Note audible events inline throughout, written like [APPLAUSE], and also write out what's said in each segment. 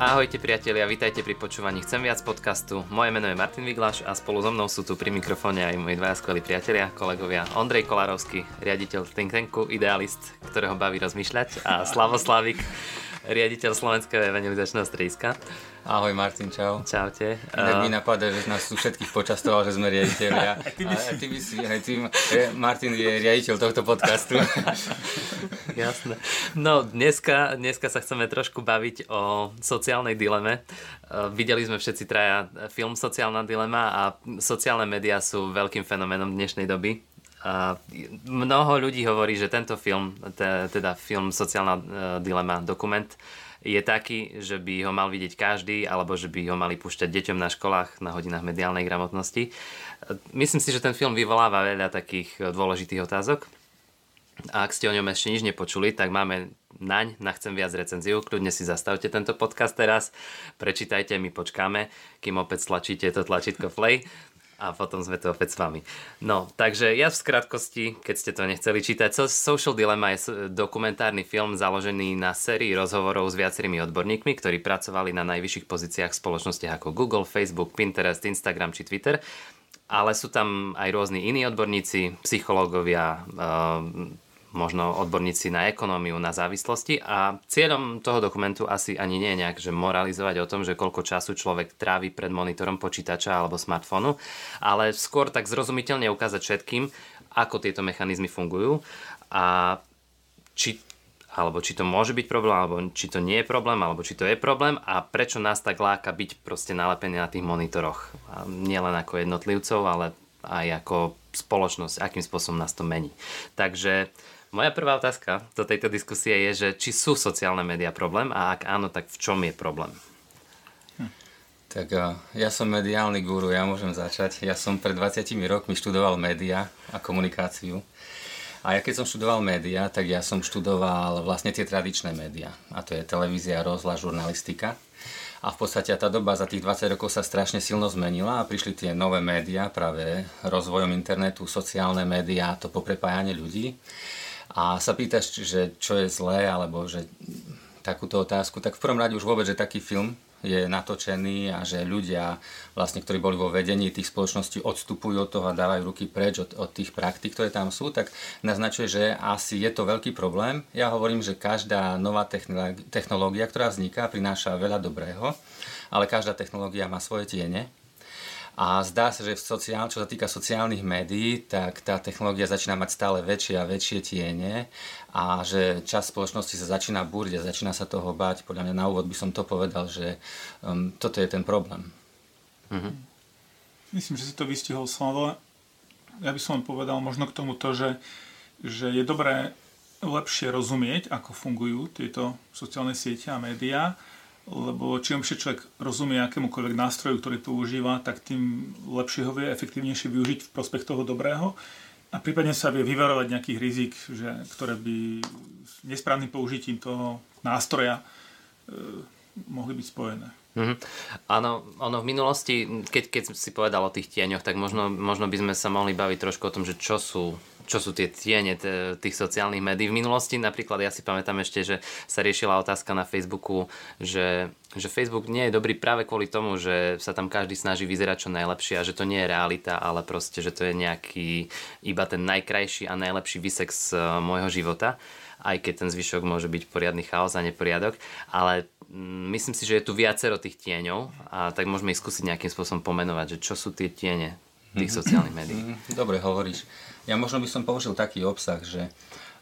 Ahojte priatelia, vítajte pri počúvaní Chcem viac podcastu. Moje meno je Martin Viglaš a spolu so mnou sú tu pri mikrofóne aj moji dvaja skvelí priatelia, kolegovia Ondrej Kolárovský, riaditeľ think tanku, idealist, ktorého baví rozmýšľať a Slavoslavik, riaditeľ Slovenského evangelizačného strediska. Ahoj Martin, čau. Čaute. Tak mi napadá, že nás tu všetkých počastoval, že sme riaditeľia. [LAUGHS] ty by si... A ty by si, aj ty, Martin je riaditeľ tohto podcastu. [LAUGHS] Jasné. No, dneska, dneska sa chceme trošku baviť o sociálnej dileme. Uh, videli sme všetci traja film Sociálna dilema a sociálne médiá sú veľkým fenoménom dnešnej doby. A mnoho ľudí hovorí, že tento film, teda film Sociálna uh, dilema, dokument, je taký, že by ho mal vidieť každý, alebo že by ho mali púšťať deťom na školách na hodinách mediálnej gramotnosti. Myslím si, že ten film vyvoláva veľa takých dôležitých otázok. A ak ste o ňom ešte nič nepočuli, tak máme naň na Chcem viac recenziu. Kľudne si zastavte tento podcast teraz, prečítajte, my počkáme, kým opäť stlačíte to tlačítko play a potom sme to opäť s vami. No, takže ja v skratkosti, keď ste to nechceli čítať, Social Dilemma je dokumentárny film založený na sérii rozhovorov s viacerými odborníkmi, ktorí pracovali na najvyšších pozíciách v spoločnostiach ako Google, Facebook, Pinterest, Instagram či Twitter ale sú tam aj rôzni iní odborníci, psychológovia, možno odborníci na ekonómiu, na závislosti a cieľom toho dokumentu asi ani nie je nejak, že moralizovať o tom, že koľko času človek trávi pred monitorom počítača alebo smartfónu, ale skôr tak zrozumiteľne ukázať všetkým, ako tieto mechanizmy fungujú a či alebo či to môže byť problém, alebo či to nie je problém, alebo či to je problém a prečo nás tak láka byť proste nalepený na tých monitoroch. Nielen ako jednotlivcov, ale aj ako spoločnosť, akým spôsobom nás to mení. Takže moja prvá otázka do tejto diskusie je, že či sú sociálne médiá problém a ak áno, tak v čom je problém? Hm. Tak ja som mediálny guru, ja môžem začať. Ja som pred 20 rokmi študoval média a komunikáciu. A ja keď som študoval média, tak ja som študoval vlastne tie tradičné médiá. A to je televízia, rozhľad, žurnalistika. A v podstate tá doba za tých 20 rokov sa strašne silno zmenila a prišli tie nové médiá práve rozvojom internetu, sociálne médiá, to poprepájanie ľudí a sa pýtaš, že čo je zlé, alebo že takúto otázku, tak v prvom rade už vôbec, že taký film je natočený a že ľudia, vlastne, ktorí boli vo vedení tých spoločností, odstupujú od toho a dávajú ruky preč od, od tých praktík, ktoré tam sú, tak naznačuje, že asi je to veľký problém. Ja hovorím, že každá nová technológia, ktorá vzniká, prináša veľa dobrého, ale každá technológia má svoje tiene a zdá sa, že v sociál, čo sa týka sociálnych médií, tak tá technológia začína mať stále väčšie a väčšie tiene a že čas spoločnosti sa začína búriť a začína sa toho báť. Podľa mňa na úvod by som to povedal, že um, toto je ten problém. Mm-hmm. Myslím, že si to vystihol slovo. Ja by som povedal možno k tomu to, že, že je dobré lepšie rozumieť, ako fungujú tieto sociálne siete a médiá lebo čím lepšie človek rozumie akémukoľvek nástroju, ktorý používa, tak tým lepšie ho vie efektívnejšie využiť v prospech toho dobrého a prípadne sa vie vyvarovať nejakých rizik, že, ktoré by s nesprávnym použitím toho nástroja e, mohli byť spojené. Mm-hmm. Áno, ono v minulosti, keď, keď si povedal o tých tieňoch, tak možno, možno by sme sa mohli baviť trošku o tom, že čo sú čo sú tie tiene tých sociálnych médií. V minulosti napríklad ja si pamätám ešte, že sa riešila otázka na Facebooku, že, že Facebook nie je dobrý práve kvôli tomu, že sa tam každý snaží vyzerať čo najlepšie a že to nie je realita, ale proste, že to je nejaký iba ten najkrajší a najlepší výsek z e, môjho života. Aj keď ten zvyšok môže byť poriadny chaos a neporiadok, ale mm, myslím si, že je tu viacero tých tieňov a tak môžeme ich skúsiť nejakým spôsobom pomenovať, že čo sú tie tiene tých mhm. sociálnych médií. Mhm. Dobre hovoríš. Ja možno by som použil taký obsah, že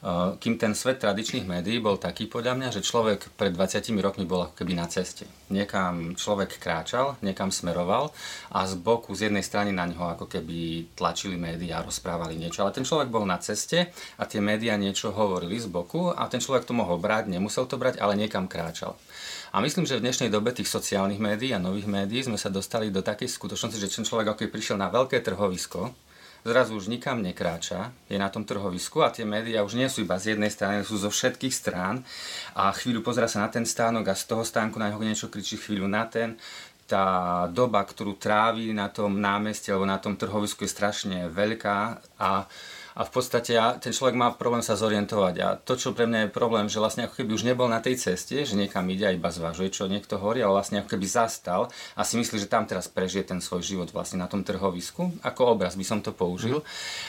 uh, kým ten svet tradičných médií bol taký podľa mňa, že človek pred 20 rokmi bol ako keby na ceste. Niekam človek kráčal, niekam smeroval a z boku, z jednej strany na ňo ako keby tlačili médiá, rozprávali niečo. Ale ten človek bol na ceste a tie médiá niečo hovorili z boku a ten človek to mohol brať, nemusel to brať, ale niekam kráčal. A myslím, že v dnešnej dobe tých sociálnych médií a nových médií sme sa dostali do takej skutočnosti, že ten človek ako prišiel na veľké trhovisko, zrazu už nikam nekráča, je na tom trhovisku a tie médiá už nie sú iba z jednej strany, sú zo všetkých strán a chvíľu pozera sa na ten stánok a z toho stánku na neho niečo kričí chvíľu na ten. Tá doba, ktorú trávi na tom námestí alebo na tom trhovisku je strašne veľká a a v podstate ja, ten človek má problém sa zorientovať. A to, čo pre mňa je problém, že vlastne ako keby už nebol na tej ceste, že niekam ide a iba zvažuje, čo niekto hovorí, ale vlastne ako keby zastal a si myslí, že tam teraz prežije ten svoj život vlastne na tom trhovisku. Ako obraz by som to použil.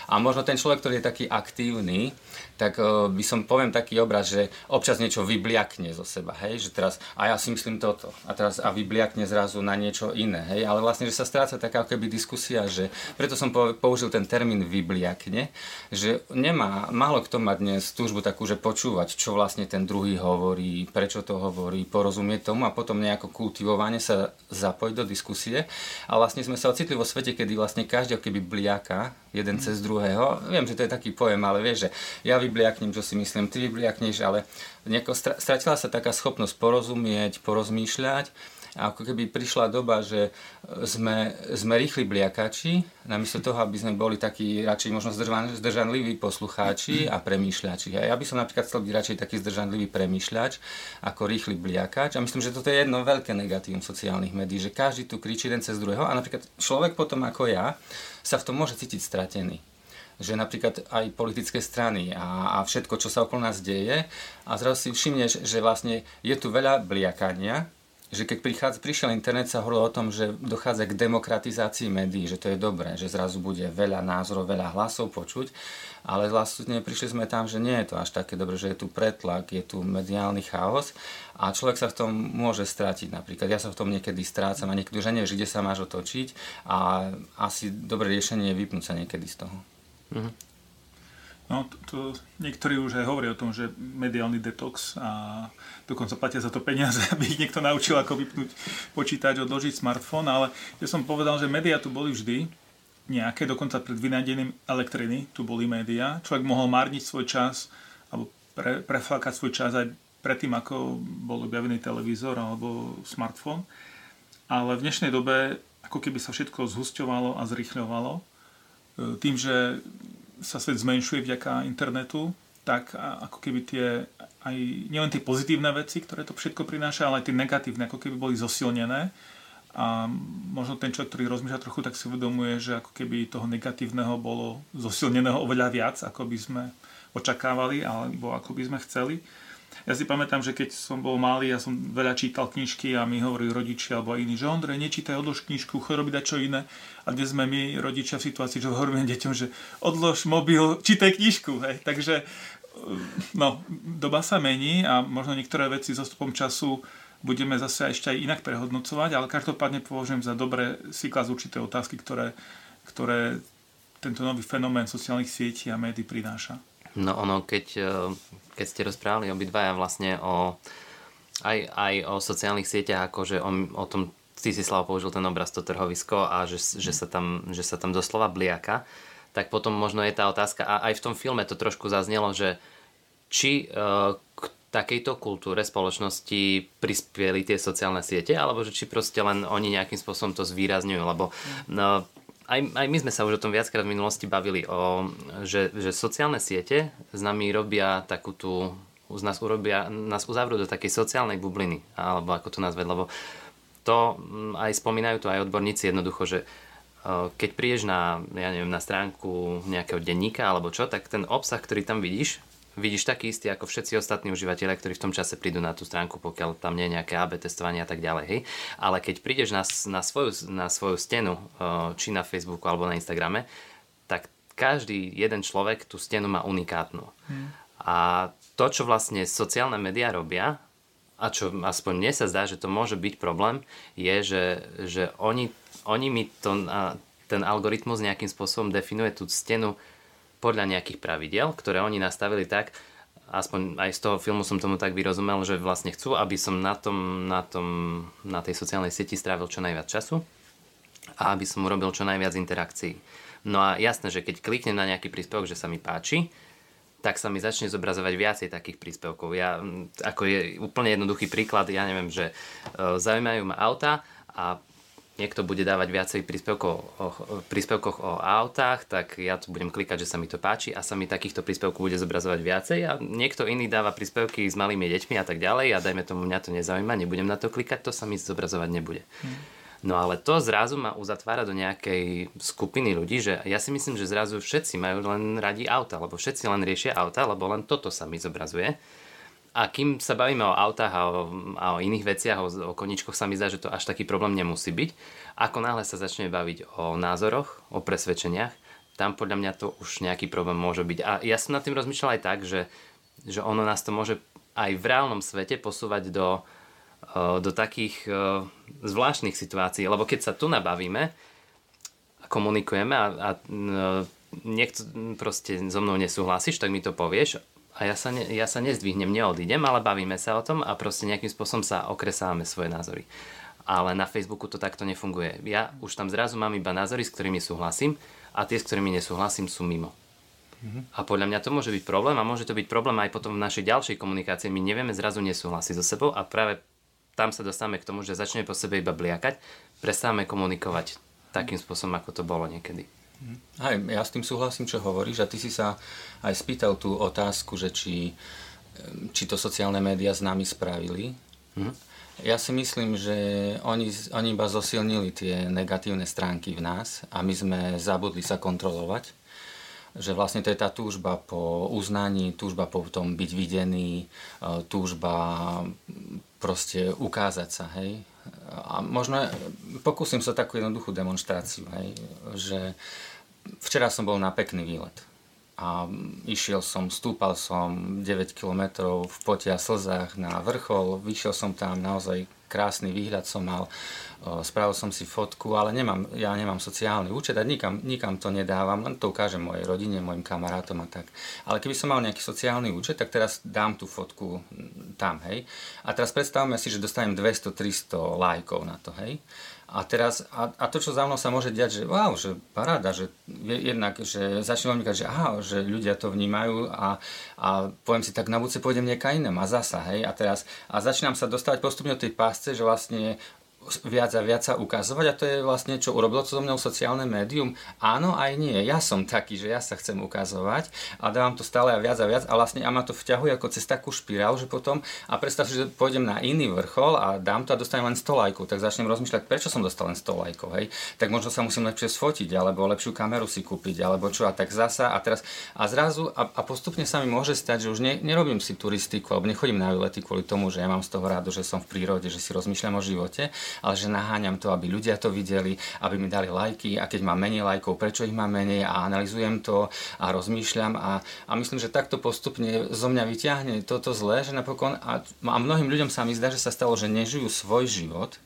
A možno ten človek, ktorý je taký aktívny, tak uh, by som poviem taký obraz, že občas niečo vybliakne zo seba, hej, že teraz a ja si myslím toto a teraz a vybliakne zrazu na niečo iné, hej, ale vlastne, že sa stráca taká keby diskusia, že preto som použil ten termín vybliakne, že nemá, málo kto má dnes túžbu takú, že počúvať, čo vlastne ten druhý hovorí, prečo to hovorí, porozumieť tomu a potom nejako kultivovane sa zapojiť do diskusie. A vlastne sme sa ocitli vo svete, kedy vlastne každý keby bliaka jeden cez druhého. Viem, že to je taký pojem, ale vieš, že ja vybliaknem, čo si myslím, ty vybliakneš, ale stratila sa taká schopnosť porozumieť, porozmýšľať ako keby prišla doba, že sme, sme rýchli bliakači, namiesto toho, aby sme boli takí radšej možno zdržan, zdržanliví poslucháči a premýšľači. A ja by som napríklad chcel byť radšej taký zdržanlivý premýšľač ako rýchly bliakač. A myslím, že toto je jedno veľké negatívum sociálnych médií, že každý tu kričí jeden cez druhého a napríklad človek potom ako ja sa v tom môže cítiť stratený že napríklad aj politické strany a, a všetko, čo sa okolo nás deje a zrazu si všimneš, že vlastne je tu veľa bliakania že keď prichádza, prišiel internet, sa hovorilo o tom, že dochádza k demokratizácii médií, že to je dobré, že zrazu bude veľa názorov, veľa hlasov počuť, ale vlastne prišli sme tam, že nie je to až také dobré, že je tu pretlak, je tu mediálny chaos a človek sa v tom môže stratiť napríklad. Ja sa v tom niekedy strácam a niekedy už nevieš, kde sa máš otočiť a asi dobré riešenie je vypnúť sa niekedy z toho. Mm-hmm. No, to, to, niektorí už aj hovoria o tom, že mediálny detox a dokonca platia za to peniaze, [LAUGHS] aby ich niekto naučil, ako vypnúť počítač, odložiť smartfón, ale ja som povedal, že médiá tu boli vždy nejaké, dokonca pred vynádením elektriny tu boli médiá. Človek mohol márniť svoj čas alebo pre, preflákať svoj čas aj predtým, ako bol objavený televízor alebo smartfón. Ale v dnešnej dobe ako keby sa všetko zhusťovalo a zrychľovalo e, tým, že sa svet zmenšuje vďaka internetu, tak ako keby tie aj nielen tie pozitívne veci, ktoré to všetko prináša, ale aj tie negatívne, ako keby boli zosilnené. A možno ten človek, ktorý rozmýšľa trochu, tak si uvedomuje, že ako keby toho negatívneho bolo zosilneného oveľa viac, ako by sme očakávali, alebo ako by sme chceli. Ja si pamätám, že keď som bol malý, ja som veľa čítal knižky a mi hovorili rodičia alebo iní, že Ondrej, nečítaj, odlož knižku, chod robiť čo iné. A dnes sme my, rodičia, v situácii, že hovoríme deťom, že odlož mobil, čítaj knižku. Hej. Takže no, doba sa mení a možno niektoré veci so stupom času budeme zase ešte aj inak prehodnocovať, ale každopádne považujem za dobre si klas určité otázky, ktoré, ktoré tento nový fenomén sociálnych sietí a médií prináša. No ono, keď, e, keď ste rozprávali obidvaja vlastne o, aj, aj o sociálnych sieťach, akože o, o tom, ty si Slavo použil ten obraz, to trhovisko a že, že, sa tam, že sa tam doslova bliaka, tak potom možno je tá otázka, a aj v tom filme to trošku zaznelo, že či uh, k takejto kultúre spoločnosti prispieli tie sociálne siete, alebo že či proste len oni nejakým spôsobom to zvýrazňujú, lebo no, aj, aj my sme sa už o tom viackrát v minulosti bavili, o, že, že sociálne siete s nami robia takú tú, z nás, urobia, nás uzavrú do takej sociálnej bubliny, alebo ako to nazvať, lebo to aj spomínajú to aj odborníci jednoducho, že keď prídeš na, ja neviem, na stránku nejakého denníka alebo čo, tak ten obsah, ktorý tam vidíš, vidíš taký istý ako všetci ostatní užívateľia, ktorí v tom čase prídu na tú stránku, pokiaľ tam nie je nejaké AB testovanie a tak ďalej. Hej. Ale keď prídeš na, na, svoju, na svoju stenu, eh, či na Facebooku alebo na Instagrame, tak každý jeden človek tú stenu má unikátnu. Hmm. A to, čo vlastne sociálne médiá robia, a čo aspoň mne sa zdá, že to môže byť problém, je, že, že oni, oni mi to, ten algoritmus nejakým spôsobom definuje tú stenu podľa nejakých pravidel, ktoré oni nastavili tak, aspoň aj z toho filmu som tomu tak vyrozumel, že vlastne chcú, aby som na, tom, na, tom, na tej sociálnej sieti strávil čo najviac času a aby som urobil čo najviac interakcií. No a jasné, že keď kliknem na nejaký príspevok, že sa mi páči, tak sa mi začne zobrazovať viacej takých príspevkov. Ja, ako je úplne jednoduchý príklad, ja neviem, že e, zaujímajú ma auta a niekto bude dávať viacej príspevkov o, príspevkoch o autách, tak ja tu budem klikať, že sa mi to páči a sa mi takýchto príspevkov bude zobrazovať viacej a niekto iný dáva príspevky s malými deťmi a tak ďalej a dajme tomu, mňa to nezaujíma, nebudem na to klikať, to sa mi zobrazovať nebude. Hmm. No ale to zrazu ma uzatvára do nejakej skupiny ľudí, že ja si myslím, že zrazu všetci majú len radi auta, lebo všetci len riešia auta, lebo len toto sa mi zobrazuje. A kým sa bavíme o autách a o, a o iných veciach, o, o koničkoch, sa mi zdá, že to až taký problém nemusí byť. Ako náhle sa začne baviť o názoroch, o presvedčeniach, tam podľa mňa to už nejaký problém môže byť. A ja som nad tým rozmýšľal aj tak, že, že ono nás to môže aj v reálnom svete posúvať do, Eh, do takých eh, zvláštnych situácií, lebo keď sa tu nabavíme a komunikujeme a, a eh, niekto proste so mnou nesúhlasíš, tak mi to povieš a ja sa, ne, ja sa nezdvihnem, neodídem, ale bavíme sa o tom a proste nejakým spôsobom sa okresávame svoje názory. Ale na Facebooku to takto nefunguje. Ja už tam zrazu mám iba názory, s ktorými súhlasím a tie, s ktorými nesúhlasím, sú mimo. Mm-hmm. A podľa mňa to môže byť problém a môže to byť problém aj potom v našej ďalšej komunikácii. My nevieme zrazu nesúhlasiť so sebou a práve tam sa dostávame k tomu, že začneme po sebe iba bliakať, prestávame komunikovať takým spôsobom, ako to bolo niekedy. Aj, ja s tým súhlasím, čo hovoríš a ty si sa aj spýtal tú otázku, že či, či to sociálne médiá s nami spravili. Mm-hmm. Ja si myslím, že oni, oni iba zosilnili tie negatívne stránky v nás a my sme zabudli sa kontrolovať že vlastne to je tá túžba po uznaní, túžba po tom byť videný, e, túžba proste ukázať sa, hej. A možno pokúsim sa takú jednoduchú demonstráciu, hej, že včera som bol na pekný výlet a išiel som, stúpal som 9 km v pote a slzách na vrchol, vyšiel som tam, naozaj krásny výhľad som mal, spravil som si fotku, ale nemám, ja nemám sociálny účet a nikam, nikam to nedávam, len to ukážem mojej rodine, mojim kamarátom a tak. Ale keby som mal nejaký sociálny účet, tak teraz dám tú fotku tam, hej. A teraz predstavme si, že dostanem 200-300 lajkov na to, hej. A teraz, a, a to, čo za mnou sa môže diať, že wow, že paráda, že jednak, že začnem veľmi že aha, že ľudia to vnímajú a, a poviem si, tak na budúce pôjdem niekam iném a zasa, hej, a teraz, a začínam sa dostávať postupne do tej pásce, že vlastne viac a viac sa ukazovať a to je vlastne, čo urobilo to so mnou sociálne médium. Áno, aj nie. Ja som taký, že ja sa chcem ukazovať a dávam to stále a viac a viac a vlastne a ma to vťahuje ako cez takú špirálu, že potom a predstav si, že pôjdem na iný vrchol a dám to a dostanem len 100 lajkov, tak začnem rozmýšľať, prečo som dostal len 100 lajkov, hej? Tak možno sa musím lepšie sfotiť, alebo lepšiu kameru si kúpiť, alebo čo a tak zasa a teraz a zrazu a, a postupne sa mi môže stať, že už ne, nerobím si turistiku alebo nechodím na výlety kvôli tomu, že ja mám z toho rádu, že som v prírode, že si rozmýšľam o živote, ale že naháňam to, aby ľudia to videli, aby mi dali lajky a keď mám menej lajkov, prečo ich mám menej a analizujem to a rozmýšľam a, a myslím, že takto postupne zo mňa vyťahne toto zlé, že napokon a, a mnohým ľuďom sa mi zdá, že sa stalo, že nežijú svoj život,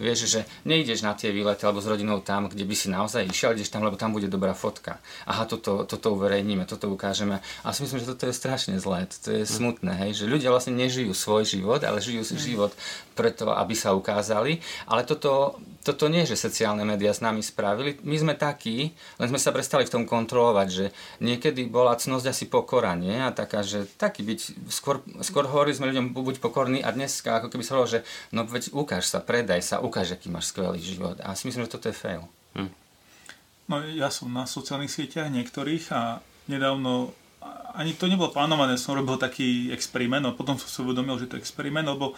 Vieš, že nejdeš na tie výlety alebo s rodinou tam, kde by si naozaj išiel, ideš tam, lebo tam bude dobrá fotka. Aha, toto, toto uverejníme, toto ukážeme. A si myslím, že toto je strašne zlé, to je smutné, hej, že ľudia vlastne nežijú svoj život, ale žijú si život preto, aby sa ukázali. Ale toto, toto nie, že sociálne médiá s nami spravili. My sme takí, len sme sa prestali v tom kontrolovať, že niekedy bola cnosť asi pokora, nie? A taká, že taký byť, skôr, skôr hovorili sme ľuďom, buď pokorný a dnes ako keby sa hovorilo, že no veď ukáž sa, predaj sa, ukáž, aký máš skvelý život. A si myslím, že toto je fail. Hm. No ja som na sociálnych sieťach niektorých a nedávno ani to nebolo plánované, som robil taký experiment, a potom som si uvedomil, že to je experiment, lebo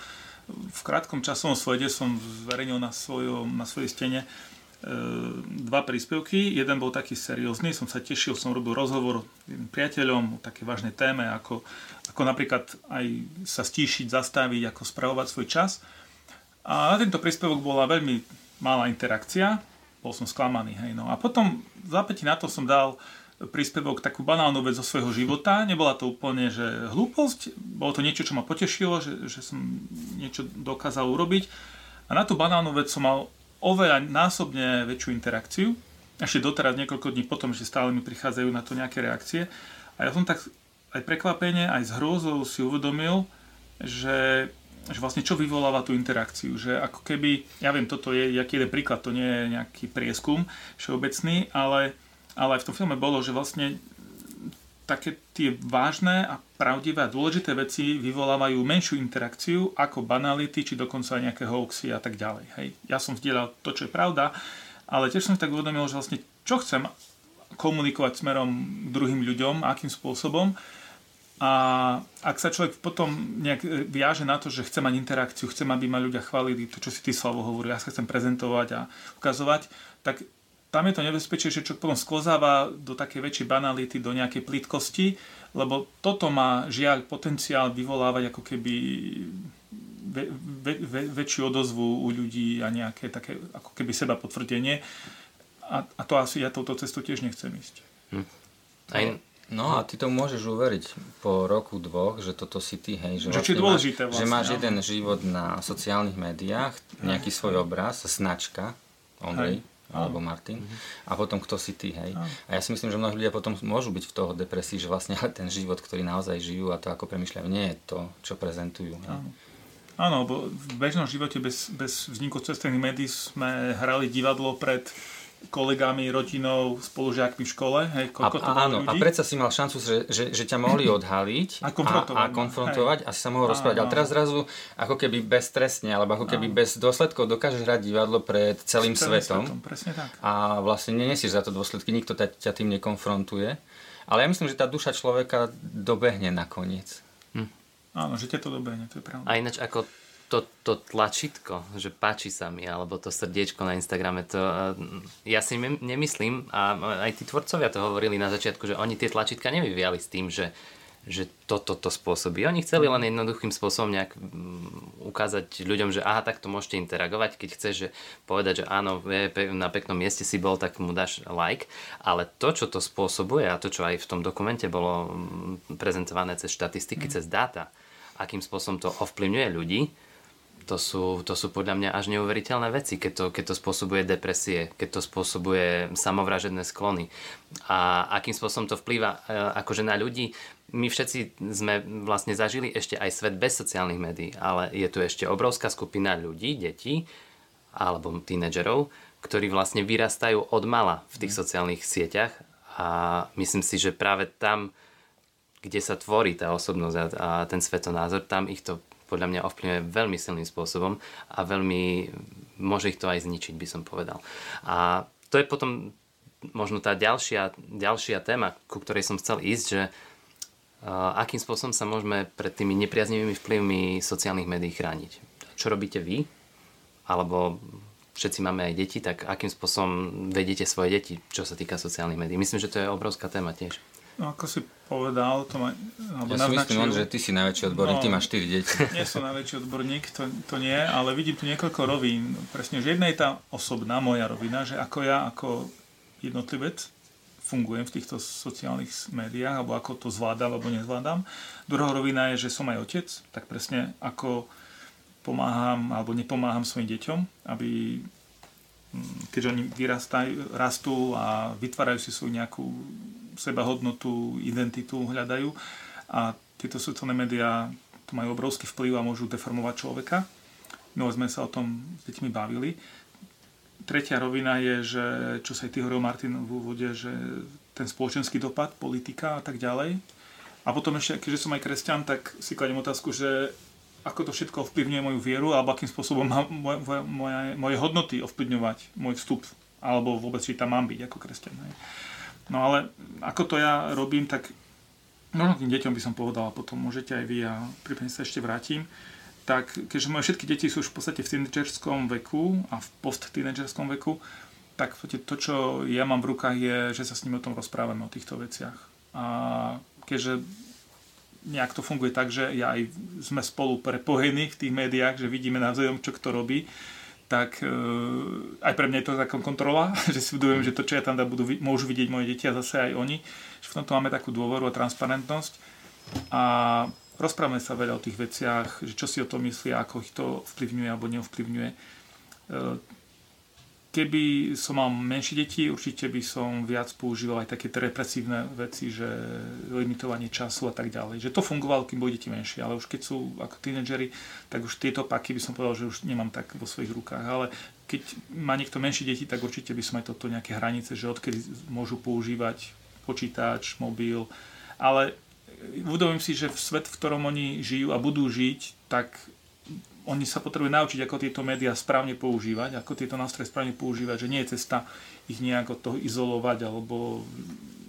v krátkom časovom svete som zverejnil na, svojom, na svojej stene e, dva príspevky. Jeden bol taký seriózny, som sa tešil, som robil rozhovor s priateľom o také vážnej téme, ako, ako napríklad aj sa stíšiť, zastaviť, ako spravovať svoj čas. A na tento príspevok bola veľmi malá interakcia, bol som sklamaný. Hej, no. A potom zápäti na to som dal príspevok takú banálnu vec zo svojho života. Nebola to úplne že hlúposť, bolo to niečo, čo ma potešilo, že, že som niečo dokázal urobiť. A na tú banálnu vec som mal oveľa násobne väčšiu interakciu. Ešte doteraz niekoľko dní potom, že stále mi prichádzajú na to nejaké reakcie. A ja som tak aj prekvapenie, aj s hrôzou si uvedomil, že že vlastne čo vyvoláva tú interakciu, že ako keby, ja viem, toto je jaký jeden príklad, to nie je nejaký prieskum všeobecný, ale, ale aj v tom filme bolo, že vlastne také tie vážne a pravdivé a dôležité veci vyvolávajú menšiu interakciu ako banality, či dokonca aj nejaké hoaxy a tak ďalej. Hej. Ja som vzdielal to, čo je pravda, ale tiež som si tak uvedomil, že vlastne čo chcem komunikovať smerom druhým ľuďom, akým spôsobom, A ak sa človek potom nejak viaže na to, že chce mať interakciu, chce, aby ma ľudia chválili to, čo si ty Slavo hovorí, ja sa chcem prezentovať a ukazovať, tak tam je to nebezpečie, že človek potom sklozáva do také väčšej banality, do nejakej plitkosti, lebo toto má žiaľ potenciál vyvolávať ako keby ve, ve, ve, väčšiu odozvu u ľudí a nejaké také ako keby seba potvrdenie. A, a to asi ja touto cestou tiež nechcem ísť. Hm. Aj, No a ty to môžeš uveriť po roku, dvoch, že toto si ty, hej, že, že, vlastne dôležité vlastne, že máš jeden život na sociálnych médiách, nejaký svoj obraz, značka, Ondrej, hej. alebo Martin, uh-huh. a potom kto si ty, hej. A ja si myslím, že mnohí ľudia potom môžu byť v toho depresii, že vlastne [LAUGHS] ten život, ktorý naozaj žijú a to, ako premyšľajú, nie je to, čo prezentujú. Hej. Áno, bo v bežnom živote bez, bez vzniku cestovných médií sme hrali divadlo pred kolegami, rodinou, spolužiakmi v škole. Hej, a, to áno, ľudí. a predsa si mal šancu, že, že, že ťa mohli [LAUGHS] odhaliť a konfrontovať, a, a, konfrontovať a si sa mohol rozprávať. Ale teraz zrazu ako keby beztrestne, alebo ako keby áno. bez dôsledkov dokážeš hrať divadlo pred celým, celým svetom. svetom. Presne tak. A vlastne nenesieš za to dôsledky, nikto ťa tým nekonfrontuje. Ale ja myslím, že tá duša človeka dobehne nakoniec. Hm. Áno, že ťa to dobehne, to je pravda. A ináč ako to, to tlačítko, že páči sa mi, alebo to srdiečko na Instagrame, to ja si nemyslím, a aj tí tvorcovia to hovorili na začiatku, že oni tie tlačítka nevyviali s tým, že, že toto to, to spôsobí. Oni chceli len jednoduchým spôsobom nejak ukázať ľuďom, že aha, tak to môžete interagovať, keď chceš že povedať, že áno, na peknom mieste si bol, tak mu dáš like, ale to, čo to spôsobuje a to, čo aj v tom dokumente bolo prezentované cez štatistiky, mm. cez dáta, akým spôsobom to ovplyvňuje ľudí, to sú, to sú podľa mňa až neuveriteľné veci, keď to, keď to spôsobuje depresie, keď to spôsobuje samovražedné sklony. A akým spôsobom to vplýva e, akože na ľudí. My všetci sme vlastne zažili ešte aj svet bez sociálnych médií, ale je tu ešte obrovská skupina ľudí, detí alebo tínedžerov, ktorí vlastne vyrastajú od mala v tých mm. sociálnych sieťach a myslím si, že práve tam, kde sa tvorí tá osobnosť a ten svetonázor, tam ich to podľa mňa ovplyvňuje veľmi silným spôsobom a veľmi môže ich to aj zničiť, by som povedal. A to je potom možno tá ďalšia, ďalšia téma, ku ktorej som chcel ísť, že uh, akým spôsobom sa môžeme pred tými nepriaznivými vplyvmi sociálnych médií chrániť. Čo robíte vy? Alebo všetci máme aj deti, tak akým spôsobom vedete svoje deti, čo sa týka sociálnych médií? Myslím, že to je obrovská téma tiež. No ako si povedal, to ma, alebo ja si myslím, že ty si najväčší odborník, no, ty máš 4 deti. [LAUGHS] Nie som najväčší odborník, to, to nie, ale vidím tu niekoľko rovín. Presne, že jedna je tá osobná, moja rovina, že ako ja, ako jednotlivec fungujem v týchto sociálnych médiách, alebo ako to zvládam, alebo nezvládam. Druhá rovina je, že som aj otec, tak presne ako pomáham alebo nepomáham svojim deťom, aby mm, keďže oni vyrastajú, rastú a vytvárajú si svoju nejakú sebahodnotu, identitu hľadajú a tieto sociálne médiá to majú obrovský vplyv a môžu deformovať človeka. No sme sa o tom s deťmi bavili. Tretia rovina je, že čo sa aj ty hovoril Martin v úvode, že ten spoločenský dopad, politika a tak ďalej. A potom ešte, keďže som aj kresťan, tak si kladiem otázku, že ako to všetko ovplyvňuje moju vieru alebo akým spôsobom má moje, moje, moje hodnoty ovplyvňovať môj vstup alebo vôbec, či tam mám byť ako kresťan. Hej. No ale ako to ja robím, tak možno tým deťom by som povedal, a potom môžete aj vy a prípadne sa ešte vrátim. Tak keďže moje všetky deti sú už v podstate v tínedžerskom veku a v post-tínedžerskom veku, tak to, čo ja mám v rukách, je, že sa s nimi o tom rozprávame, o týchto veciach. A keďže nejak to funguje tak, že ja aj sme spolu prepojení v tých médiách, že vidíme navzájom, čo kto robí, tak e, aj pre mňa je to taká kontrola, [LAUGHS] že si uvedomujem, že to, čo ja tam dám, budú, môžu vidieť moje deti a zase aj oni. Že v tomto máme takú dôveru a transparentnosť. A rozprávame sa veľa o tých veciach, že čo si o tom myslia, ako ich to vplyvňuje alebo neovplyvňuje. E, Keby som mal menšie deti, určite by som viac používal aj také represívne veci, že limitovanie času a tak ďalej. Že to fungovalo, kým boli deti menšie, ale už keď sú ako tínedžeri, tak už tieto paky by som povedal, že už nemám tak vo svojich rukách. Ale keď má niekto menšie deti, tak určite by som aj toto nejaké hranice, že odkedy môžu používať počítač, mobil. Ale uvedomím si, že v svet, v ktorom oni žijú a budú žiť, tak oni sa potrebujú naučiť, ako tieto médiá správne používať, ako tieto nástroje správne používať, že nie je cesta ich nejak od toho izolovať alebo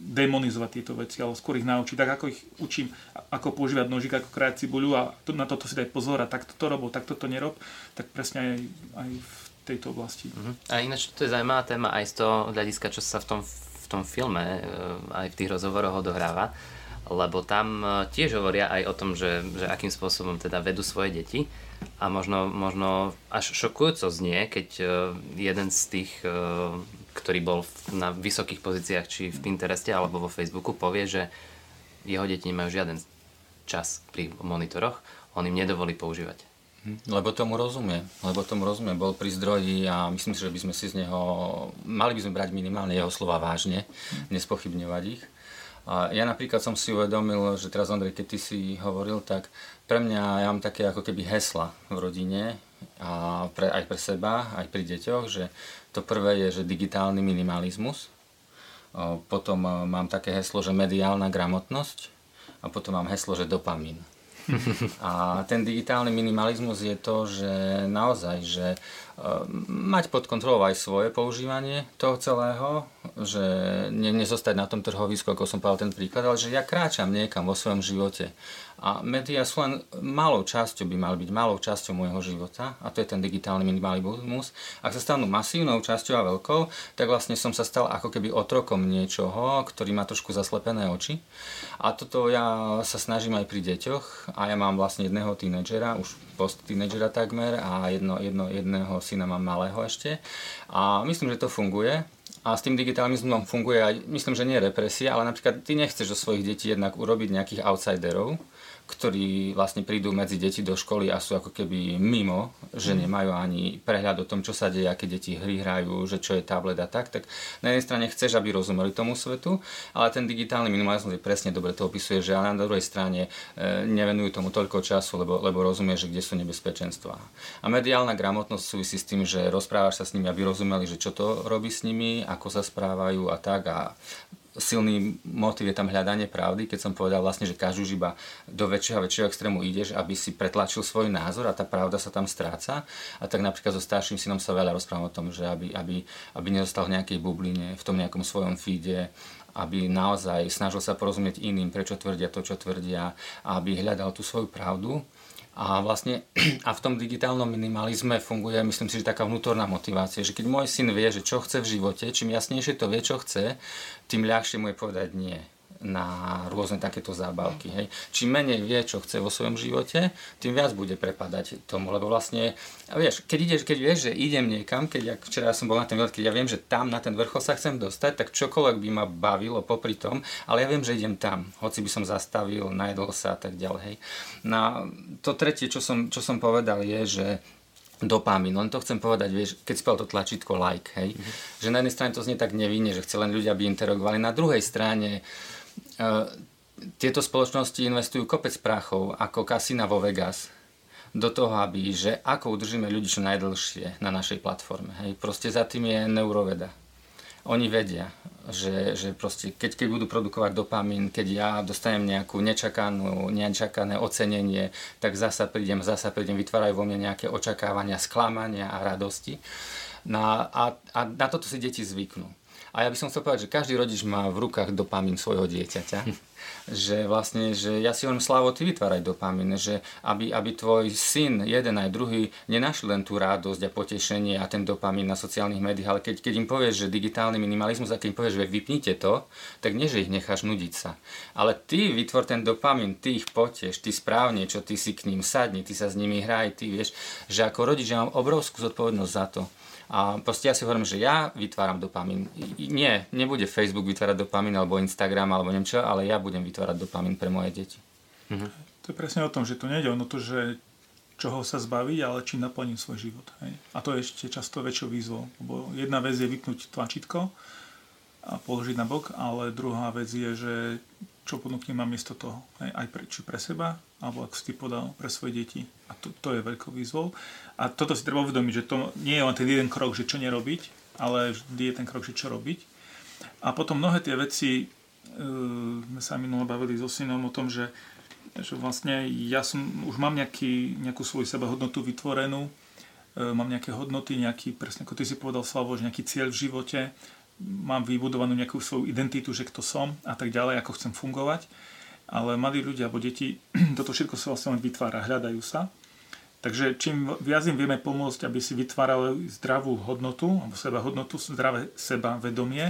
demonizovať tieto veci, ale skôr ich naučiť. Tak ako ich učím, ako používať nožík, ako krájať cibuľu a to, na toto si daj pozor a takto to rob, takto to nerob, tak presne aj, aj v tejto oblasti. Uh-huh. A ináč to je zaujímavá téma aj z toho hľadiska, čo sa v tom, v tom filme, e, aj v tých rozhovoroch odohráva, lebo tam e, tiež hovoria aj o tom, že, že akým spôsobom teda vedú svoje deti a možno, možno až šokujúco znie, keď e, jeden z tých ktorý bol na vysokých pozíciách, či v Pintereste alebo vo Facebooku, povie, že jeho deti nemajú žiaden čas pri monitoroch, on im nedovolí používať. Hm, lebo tomu rozumie, lebo tomu rozumie, bol pri zdroji a myslím si, že by sme si z neho, mali by sme brať minimálne jeho slova vážne, nespochybňovať ich. A ja napríklad som si uvedomil, že teraz Ondrej, keď ty si hovoril, tak pre mňa ja mám také ako keby hesla v rodine a pre, aj pre seba, aj pri deťoch, že to prvé je, že digitálny minimalizmus, potom mám také heslo, že mediálna gramotnosť a potom mám heslo, že dopamín. A ten digitálny minimalizmus je to, že naozaj, že mať pod kontrolou aj svoje používanie toho celého, že ne, nezostať na tom trhovisku, ako som povedal ten príklad, ale že ja kráčam niekam vo svojom živote. A médiá sú len malou časťou, by mali byť malou časťou môjho života, a to je ten digitálny minimalizmus. Ak sa stanú masívnou časťou a veľkou, tak vlastne som sa stal ako keby otrokom niečoho, ktorý má trošku zaslepené oči. A toto ja sa snažím aj pri deťoch, a ja mám vlastne jedného tínedžera, už post tínedžera takmer, a jedno, jedno, jedného syna mám malého ešte. A myslím, že to funguje. A s tým digitalizmom funguje aj, myslím, že nie represia, ale napríklad ty nechceš zo svojich detí jednak urobiť nejakých outsiderov, ktorí vlastne prídu medzi deti do školy a sú ako keby mimo, že mhm. nemajú ani prehľad o tom, čo sa deje, aké deti hry hrajú, že čo je tablet a tak, tak na jednej strane chceš, aby rozumeli tomu svetu, ale ten digitálny minimalizmus je presne dobre to opisuje, že na druhej strane e, nevenujú tomu toľko času, lebo, lebo rozumie, že kde sú nebezpečenstvá. A mediálna gramotnosť súvisí s tým, že rozprávaš sa s nimi, aby rozumeli, že čo to robí s nimi, ako sa správajú a tak a silný motiv je tam hľadanie pravdy, keď som povedal vlastne, že každú iba do väčšieho a väčšieho extrému ideš, aby si pretlačil svoj názor a tá pravda sa tam stráca. A tak napríklad so starším synom sa veľa rozprávam o tom, že aby, aby, aby nezostal v nejakej bubline, v tom nejakom svojom feede, aby naozaj snažil sa porozumieť iným, prečo tvrdia to, čo tvrdia, aby hľadal tú svoju pravdu a vlastne [CLEARS THROAT] a v tom digitálnom minimalizme funguje, myslím si, že taká vnútorná motivácia, že keď môj syn vie, že čo chce v živote, čím jasnejšie to vie, čo chce, tým ľahšie mu je povedať nie na rôzne takéto zábavky. Hej. Čím menej vie, čo chce vo svojom živote, tým viac bude prepadať tomu, lebo vlastne, vieš, keď, ideš, keď vieš, že idem niekam, keď ja, včera som bol na ten výlet, keď ja viem, že tam na ten vrchol sa chcem dostať, tak čokoľvek by ma bavilo popri tom, ale ja viem, že idem tam, hoci by som zastavil, najedol sa a tak ďalej. Hej. No, to tretie, čo som, čo som povedal, je, že dopamín. Len to chcem povedať, vieš, keď spal to tlačítko like, hej, mm-hmm. že na jednej strane to znie tak nevinne, že chce len ľudia, aby interagovali, na druhej strane tieto spoločnosti investujú kopec práchov ako kasína vo Vegas do toho, aby, že ako udržíme ľudí čo najdlhšie na našej platforme. Hej. Proste za tým je neuroveda oni vedia, že, že proste keď, keď budú produkovať dopamín, keď ja dostanem nejakú nečakanú, nečakané ocenenie, tak zasa prídem, zasa prídem, vytvárajú vo mne nejaké očakávania, sklamania a radosti. Na, a, a na toto si deti zvyknú. A ja by som chcel povedať, že každý rodič má v rukách dopamín svojho dieťaťa. [LAUGHS] že vlastne, že ja si hovorím, Slavo, ty vytváraj dopamín, že aby, aby tvoj syn, jeden aj druhý, nenašli len tú radosť a potešenie a ten dopamín na sociálnych médiách, ale keď, keď im povieš, že digitálny minimalizmus a keď im povieš, že vypnite to, tak nie, že ich necháš nudiť sa. Ale ty vytvor ten dopamín, ty ich poteš, ty správne, čo ty si k ním sadni, ty sa s nimi hraj, ty vieš, že ako rodič ja mám obrovskú zodpovednosť za to, a proste ja si hovorím, že ja vytváram dopamín. Nie, nebude Facebook vytvárať dopamín alebo Instagram alebo neviem čo, ale ja budem vytvárať dopamín pre moje deti. Mhm. To je presne o tom, že to nejde o to, že čoho sa zbaviť, ale čím naplním svoj život. Hej. A to je ešte často väčšou výzvou. Lebo jedna vec je vypnúť tlačítko a položiť na bok, ale druhá vec je, že čo ponúknem mám miesto toho. Hej. Aj pre, či pre seba, alebo ako si podal, pre svoje deti. A to, to je veľkou výzvou. A toto si treba uvedomiť, že to nie je len ten jeden krok, že čo nerobiť, ale vždy je ten krok, že čo robiť. A potom mnohé tie veci, uh, sme sa minule bavili so synom o tom, že, že vlastne ja som, už mám nejaký, nejakú svoju sebahodnotu vytvorenú, uh, mám nejaké hodnoty, nejaký, presne ako ty si povedal Slavo, že nejaký cieľ v živote, mám vybudovanú nejakú svoju identitu, že kto som a tak ďalej, ako chcem fungovať. Ale mladí ľudia alebo deti, [CLEARS THROAT] toto všetko sa vlastne len vytvára, hľadajú sa. Takže čím viac im vieme pomôcť, aby si vytvárali zdravú hodnotu, alebo seba hodnotu, zdravé seba vedomie